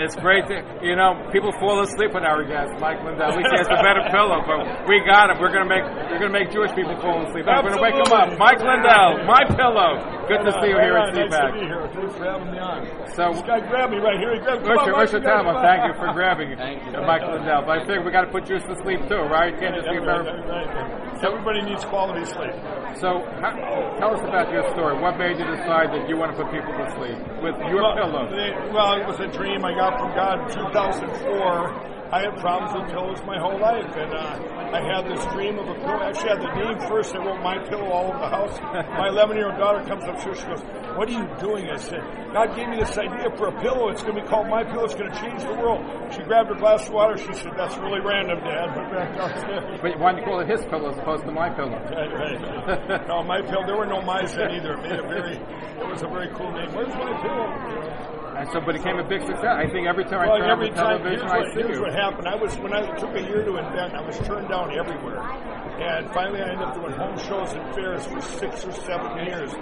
It's great to, you know, people fall asleep with our guest, Mike Lindell. We say it's a better pillow, but we got it. We're gonna make we're gonna make Jewish people fall asleep. I'm gonna wake them up. Mike Lindell, my pillow. Good to see you here at Nice to be here. Thanks for having me on. So, This guy grabbed me right here. He grabbed Richard, Come on, Richard Tama, thank you for grabbing Thank you. Mike Lindell. But I figure we got to put you to sleep too, right? Can't just be Right, right, right. Everybody needs quality sleep. So, how, tell us about your story. What made you decide that you want to put people to sleep with your well, pillow? they- well, it was a dream I got from God in 2004. I had problems with pillows my whole life, and uh, I had this dream of a pillow. Actually, I had the name first. I wrote my pillow all over the house. My 11 year old daughter comes up to her. She goes, "What are you doing?" I said, "God gave me this idea for a pillow. It's going to be called My Pillow. It's going to change the world." She grabbed her glass of water. She said, "That's really random, Dad." But back downstairs. But why did you call it his pillow as opposed to my pillow? Right, right. no, my pillow. There were no mice then either. It made it very. It was a very cool name. Where's my pillow? So, but it became a big success. I think every time I Well, turn on every the time. television, Here's I what, see here's you. what happened. I was when I took a year to invent. I was turned down everywhere, and finally I ended up doing home shows and fairs for six or seven years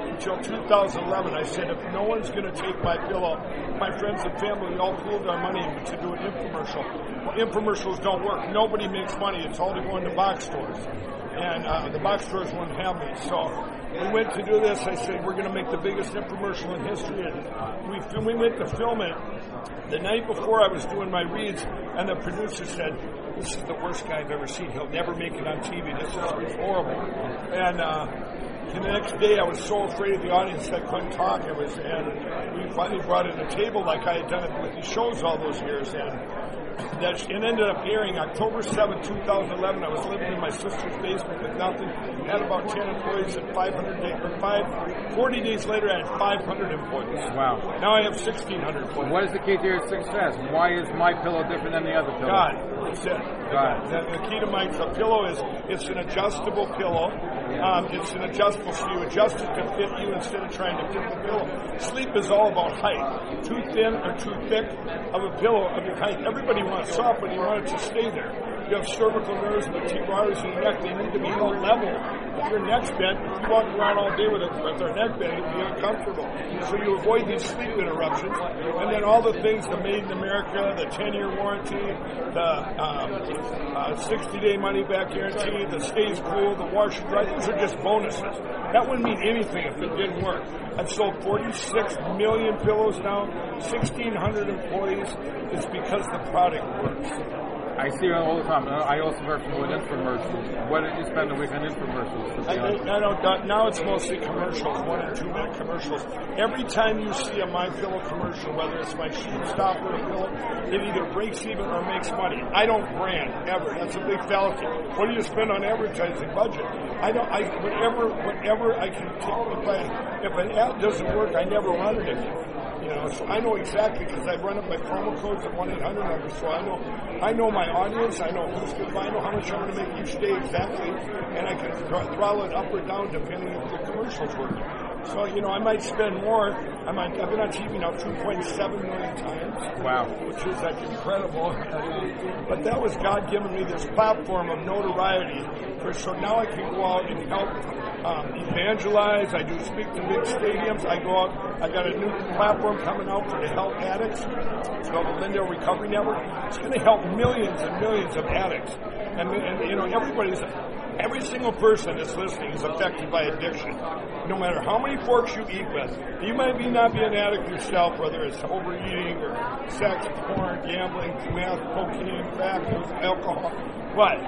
until 2011. I said, if no one's going to take my pillow, my friends and family all pooled our money to do an infomercial. Well, infomercials don't work. Nobody makes money. It's all to go into box stores and uh, the box stores wouldn't have me. So we went to do this. I said we're going to make the biggest infomercial in history, and we we went to film it. The night before I was doing my reads, and the producer said, "This is the worst guy I've ever seen. He'll never make it on TV. This is horrible." And uh, the next day, I was so afraid of the audience that I couldn't talk. It was, and we finally brought in a table like I had done it with these shows all those years, and that it ended up airing October 7, 2011. I was living in my sister's basement with nothing. Had about 10 employees at 500 days, or five, 40 days later, I had 500 employees. Wow. Now I have 1,600 employees. What is the key to your success? Why is my pillow different than the other pillow? God, that's it. God. The, the key to my pillow is it's an adjustable pillow. Um, it's an adjustable, so you adjust it to fit you instead of trying to fit the pillow. Sleep is all about height. Too thin or too thick of a pillow of your height. Everybody wants soft, but you want it to stay there. You have cervical nerves, vertebrae arteries in your neck. They need to be held level. If your neck's bent, if you walk around all day with, a, with their neck bent, it'd be uncomfortable. So you avoid these sleep interruptions. And then all the things, the Made in America, the 10-year warranty, the um, uh, 60-day money-back guarantee, the stays cool, the wash and dry, those are just bonuses. That wouldn't mean anything if it didn't work. I've sold 46 million pillows now, 1,600 employees. It's because the product works. I see it all the time. I also work with infomercials. What did you spend a week on infomercials? I. I, I don't. Now it's mostly commercials, one and two minute commercials. Every time you see a My Pillow commercial, whether it's my sheet stopper or pillow, it either breaks even or makes money. I don't brand ever. That's a big fallacy. What do you spend on advertising budget? I don't. I whatever whatever I can take. If I if an ad doesn't work, I never run it again. Know, so I know exactly because I run up my promo codes at one eight hundred numbers. So I know, I know my audience. I know who's good. I know how much I'm going to make each day exactly, and I can throttle it up or down depending if the commercials work. So you know, I might spend more. I might. I've been on TV now 2.7 million times. Wow. Which is like incredible. But that was God giving me this platform of notoriety. For, so now I can go out and help um, evangelize. I do speak to big stadiums. I go out. I got a new platform coming out for the help addicts. It's called the Lindell Recovery Network. It's going to help millions and millions of addicts. And, and you know, everybody's Every single person that's listening is affected by addiction. No matter how many forks you eat with, you might be not be an addict yourself, whether it's overeating or sex, porn, gambling, meth, cocaine, crack, alcohol. But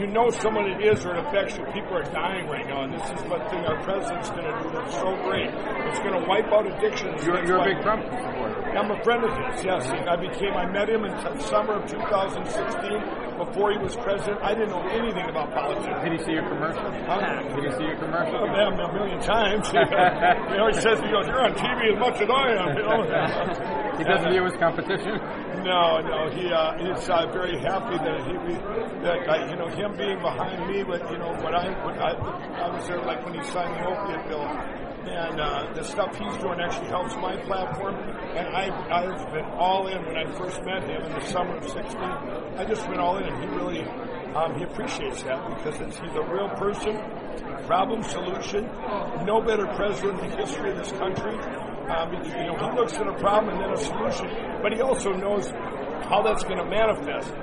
you know someone it is or it affects you. People are dying right now, and this is what thing our president's going to do that's so great. It's going to wipe out addiction. You're, you're a big Trump supporter. I'm a friend of his, yes. I became, I met him in the summer of 2016 before he was president. I didn't know anything about politics. Did he see your commercial? Huh? Did he see your commercial? I've a million times. he always says, he goes, you're on TV as much as I am, you know. He doesn't view his competition. No, no, he uh, he's uh, very happy that he that I, you know him being behind me with you know what I what I, I was there like when he signed the opiate bill, and uh, the stuff he's doing actually helps my platform. And I I've been all in when I first met him in the summer of '16. I just went all in, and he really um, he appreciates that because it's, he's a real person, problem solution. No better president in the history of this country. Um, you know, he looks at a problem and then a solution, but he also knows how that's going to manifest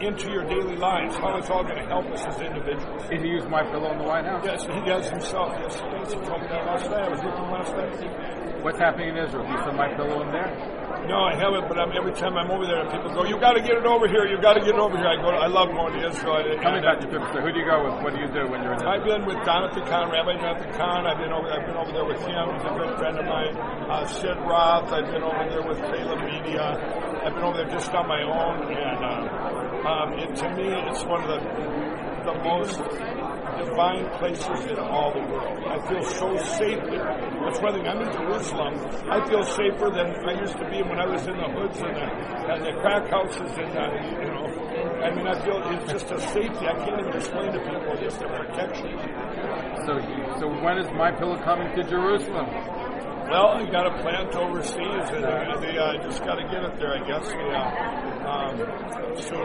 into your daily lives, how it's all going to help us as individuals. Did he use my pillow in the White House? Yes, he does himself. Yes, he does. He told me that last night. I was looking last night. What's happening in Israel? Do you send my pillow in there? No, I haven't, but I'm, every time I'm over there, people go, "You got to get it over here. You got to get it over here." I go. I love going to Israel. Tell me about your trip. So, who do you go with? What do you do when you're in Israel? I've been with Jonathan Cahn, Rabbi Jonathan Cahn. I've been over. I've been over there with him. He's a good friend of mine. Uh, Sid Roth. I've been over there with Caleb Media. I've been over there just on my own, and uh, um, it, to me, it's one of the the most divine places in all the world. I feel so safe there. That's thing. I'm in Jerusalem. I feel safer than I used to be when I was in the hoods and the, and the crack houses and the, you know. I mean, I feel it's just a safety. I can't even explain to people. It's a protection. So, so when is my pillow coming to Jerusalem? Well, I got a plant overseas, and they uh, just got to get it there, I guess. Yeah. Um, so,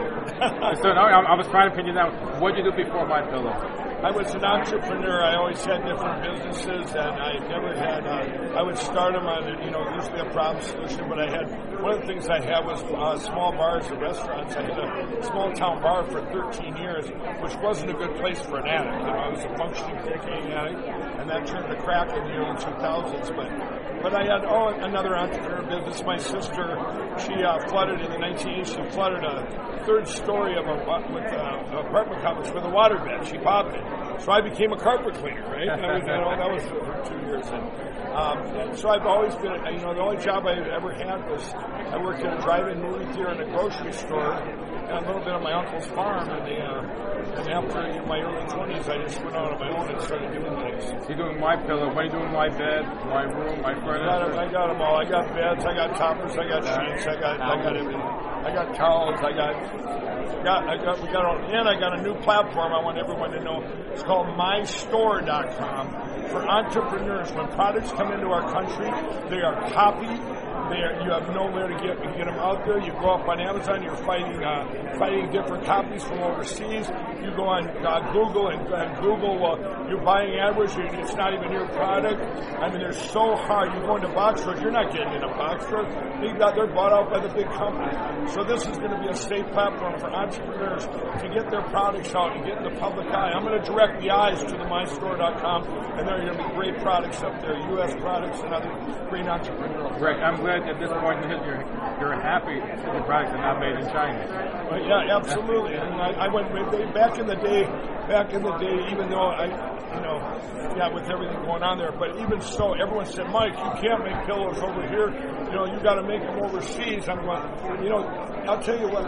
so no, I, I was trying to pin you down. What did you do before my pillow? I was an entrepreneur. I always had different businesses, and I never had. Uh, I would start them on, you know, usually a problem solution. But I had one of the things I had was uh, small bars and restaurants. I had a small town bar for 13 years, which wasn't a good place for an addict. You know, I was a functioning cocaine addict, and that turned to crack in the early 2000s. But but I had oh another entrepreneur business. My sister, she uh, flooded in the 1980s. She flooded a third story of a with uh, apartment complex with a water bed. She popped it. So I became a carpet cleaner, right? I was, you know, that was for two years. And, um, so I've always been, you know, the only job I ever had was I worked in a drive-in movie theater and a grocery store and a little bit on my uncle's farm. And, the, uh, and after in my early 20s, I just went out on my own and started doing things. You're doing my pillow. What are you doing my bed, my room, my furniture? I got, them all. I got beds, I got toppers, I got sheets, I got, I got everything. I got towels, I got got, I got, we got on, and I got a new platform I want everyone to know. It's called MyStore.com for entrepreneurs. When products come into our country, they are copied there. You have nowhere to get get them out there. You go up on Amazon. You're fighting uh, fighting different copies from overseas. You go on uh, Google and, Google. Uh, you're buying AdWords. It's not even your product. I mean, they're so hard. You go into box stores. You're not getting in a box store. They got they're bought out by the big companies. So this is going to be a safe platform for entrepreneurs to get their products out and get in the public eye. I'm going to direct the eyes to the MyStore.com, and there to be great products up there, U.S. products and other great entrepreneurs. Greg, I'm glad at this point in history you're happy that the products are not made in China. But yeah, absolutely. And I, I went back in the day. Back in the day, even though I, you know, yeah, with everything going on there, but even so, everyone said, Mike, you can't make pillows over here. You know, you got to make them overseas. I'm going, you know, I'll tell you what,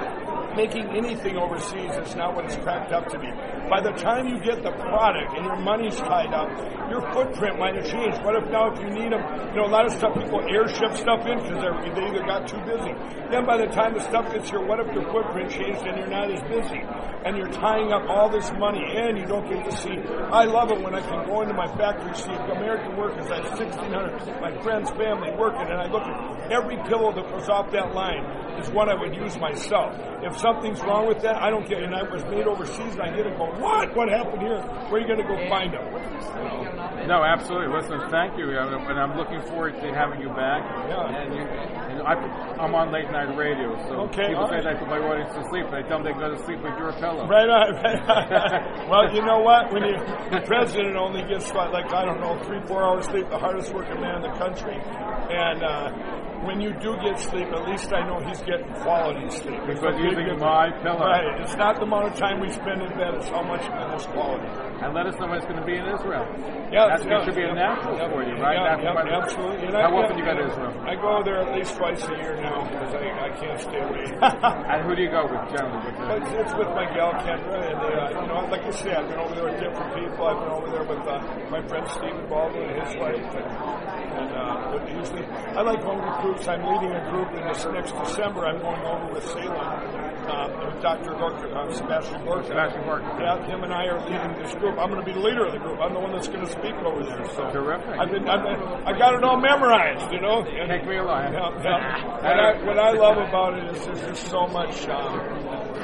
making anything overseas is not what it's cracked up to be. By the time you get the product and your money's tied up, your footprint might have changed. What if now if you need them, you know, a lot of stuff people airship stuff in because they either got too busy. Then by the time the stuff gets here, what if your footprint changed and you're not as busy? And you're tying up all this money and you don't get to see. I love it when I can go into my factory, see American workers, I have 1,600, my friends, family working, and I look at every pillow that was off that line is one I would use myself. If something's wrong with that, I don't get. And I was made overseas, and I get it. Go, what? What happened here? Where are you going to go find them? No, absolutely. Listen, thank you, and I'm looking forward to having you back. Yeah. And, you, and I, am on late night radio, so okay, people say that I put my audience to sleep, and I tell them they go to sleep with your pillow. Right on, right on. well, you know what? When you, the president only gets like I don't know three, four hours sleep, the hardest working man in the country, and. Uh, when you do get sleep, at least I know he's getting quality sleep. Because using my pillow. Right. It's not the amount of time we spend in bed, it's how much of it's quality. And let us know when it's going to be in Israel. Yeah, That's, going to be a natural yeah, for you, right? That's yeah, absolutely. And How I, often you go to Israel? I go there at least twice a year now because I, I can't stay away. And who do you go with generally? With It's, it's with my gal Kendra, and uh, you know, like I said, I've been over there with different people. I've been over there with uh, my friend Stephen Baldwin and his wife, and, and uh, usually I like home recruit groups. I'm leading a group in this next December. I'm going over with Salem uh, with Dr. Gorka, uh, Sebastian Gorka. Sebastian Gorka. Yeah, him and I are leading this group. I'm going to be the leader of the group. I'm the one that's going to speak over there. So Terrific. I've been, I've been, I got it all memorized, you know. And, Take me along. yeah, yeah. What, I, what I love about it is there's just so much um,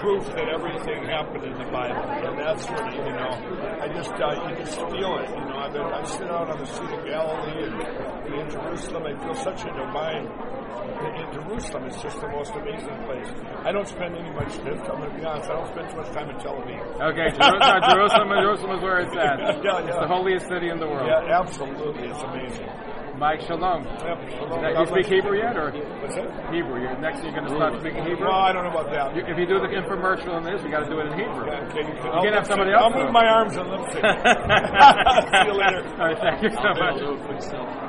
proof that everything happened in the Bible, and that's what you know. I just uh, you just feel it, you know. I've been, I sit out on the Sea of Galilee and, and in Jerusalem. I feel such a divine. In, in Jerusalem, it's just the most amazing place. I don't spend any much. time. I'm going to be honest. I don't spend too much time in Tel Aviv. Okay, Jerusalem, Jerusalem, Jerusalem is where it's at. Yeah, It's yeah. the holiest city in the world. Yeah, absolutely. It's amazing. Mike, shalom. Yep, shalom. Now, you speak bless Hebrew yet, or What's that? Hebrew? You're, next, you're going to start speaking Hebrew. Well, I don't know about that. You, if you do the infomercial on this, you got to do it in Hebrew. Yeah, okay, you You can have somebody else I'll move my arms and lip sync. See you later. All right, thank you so much.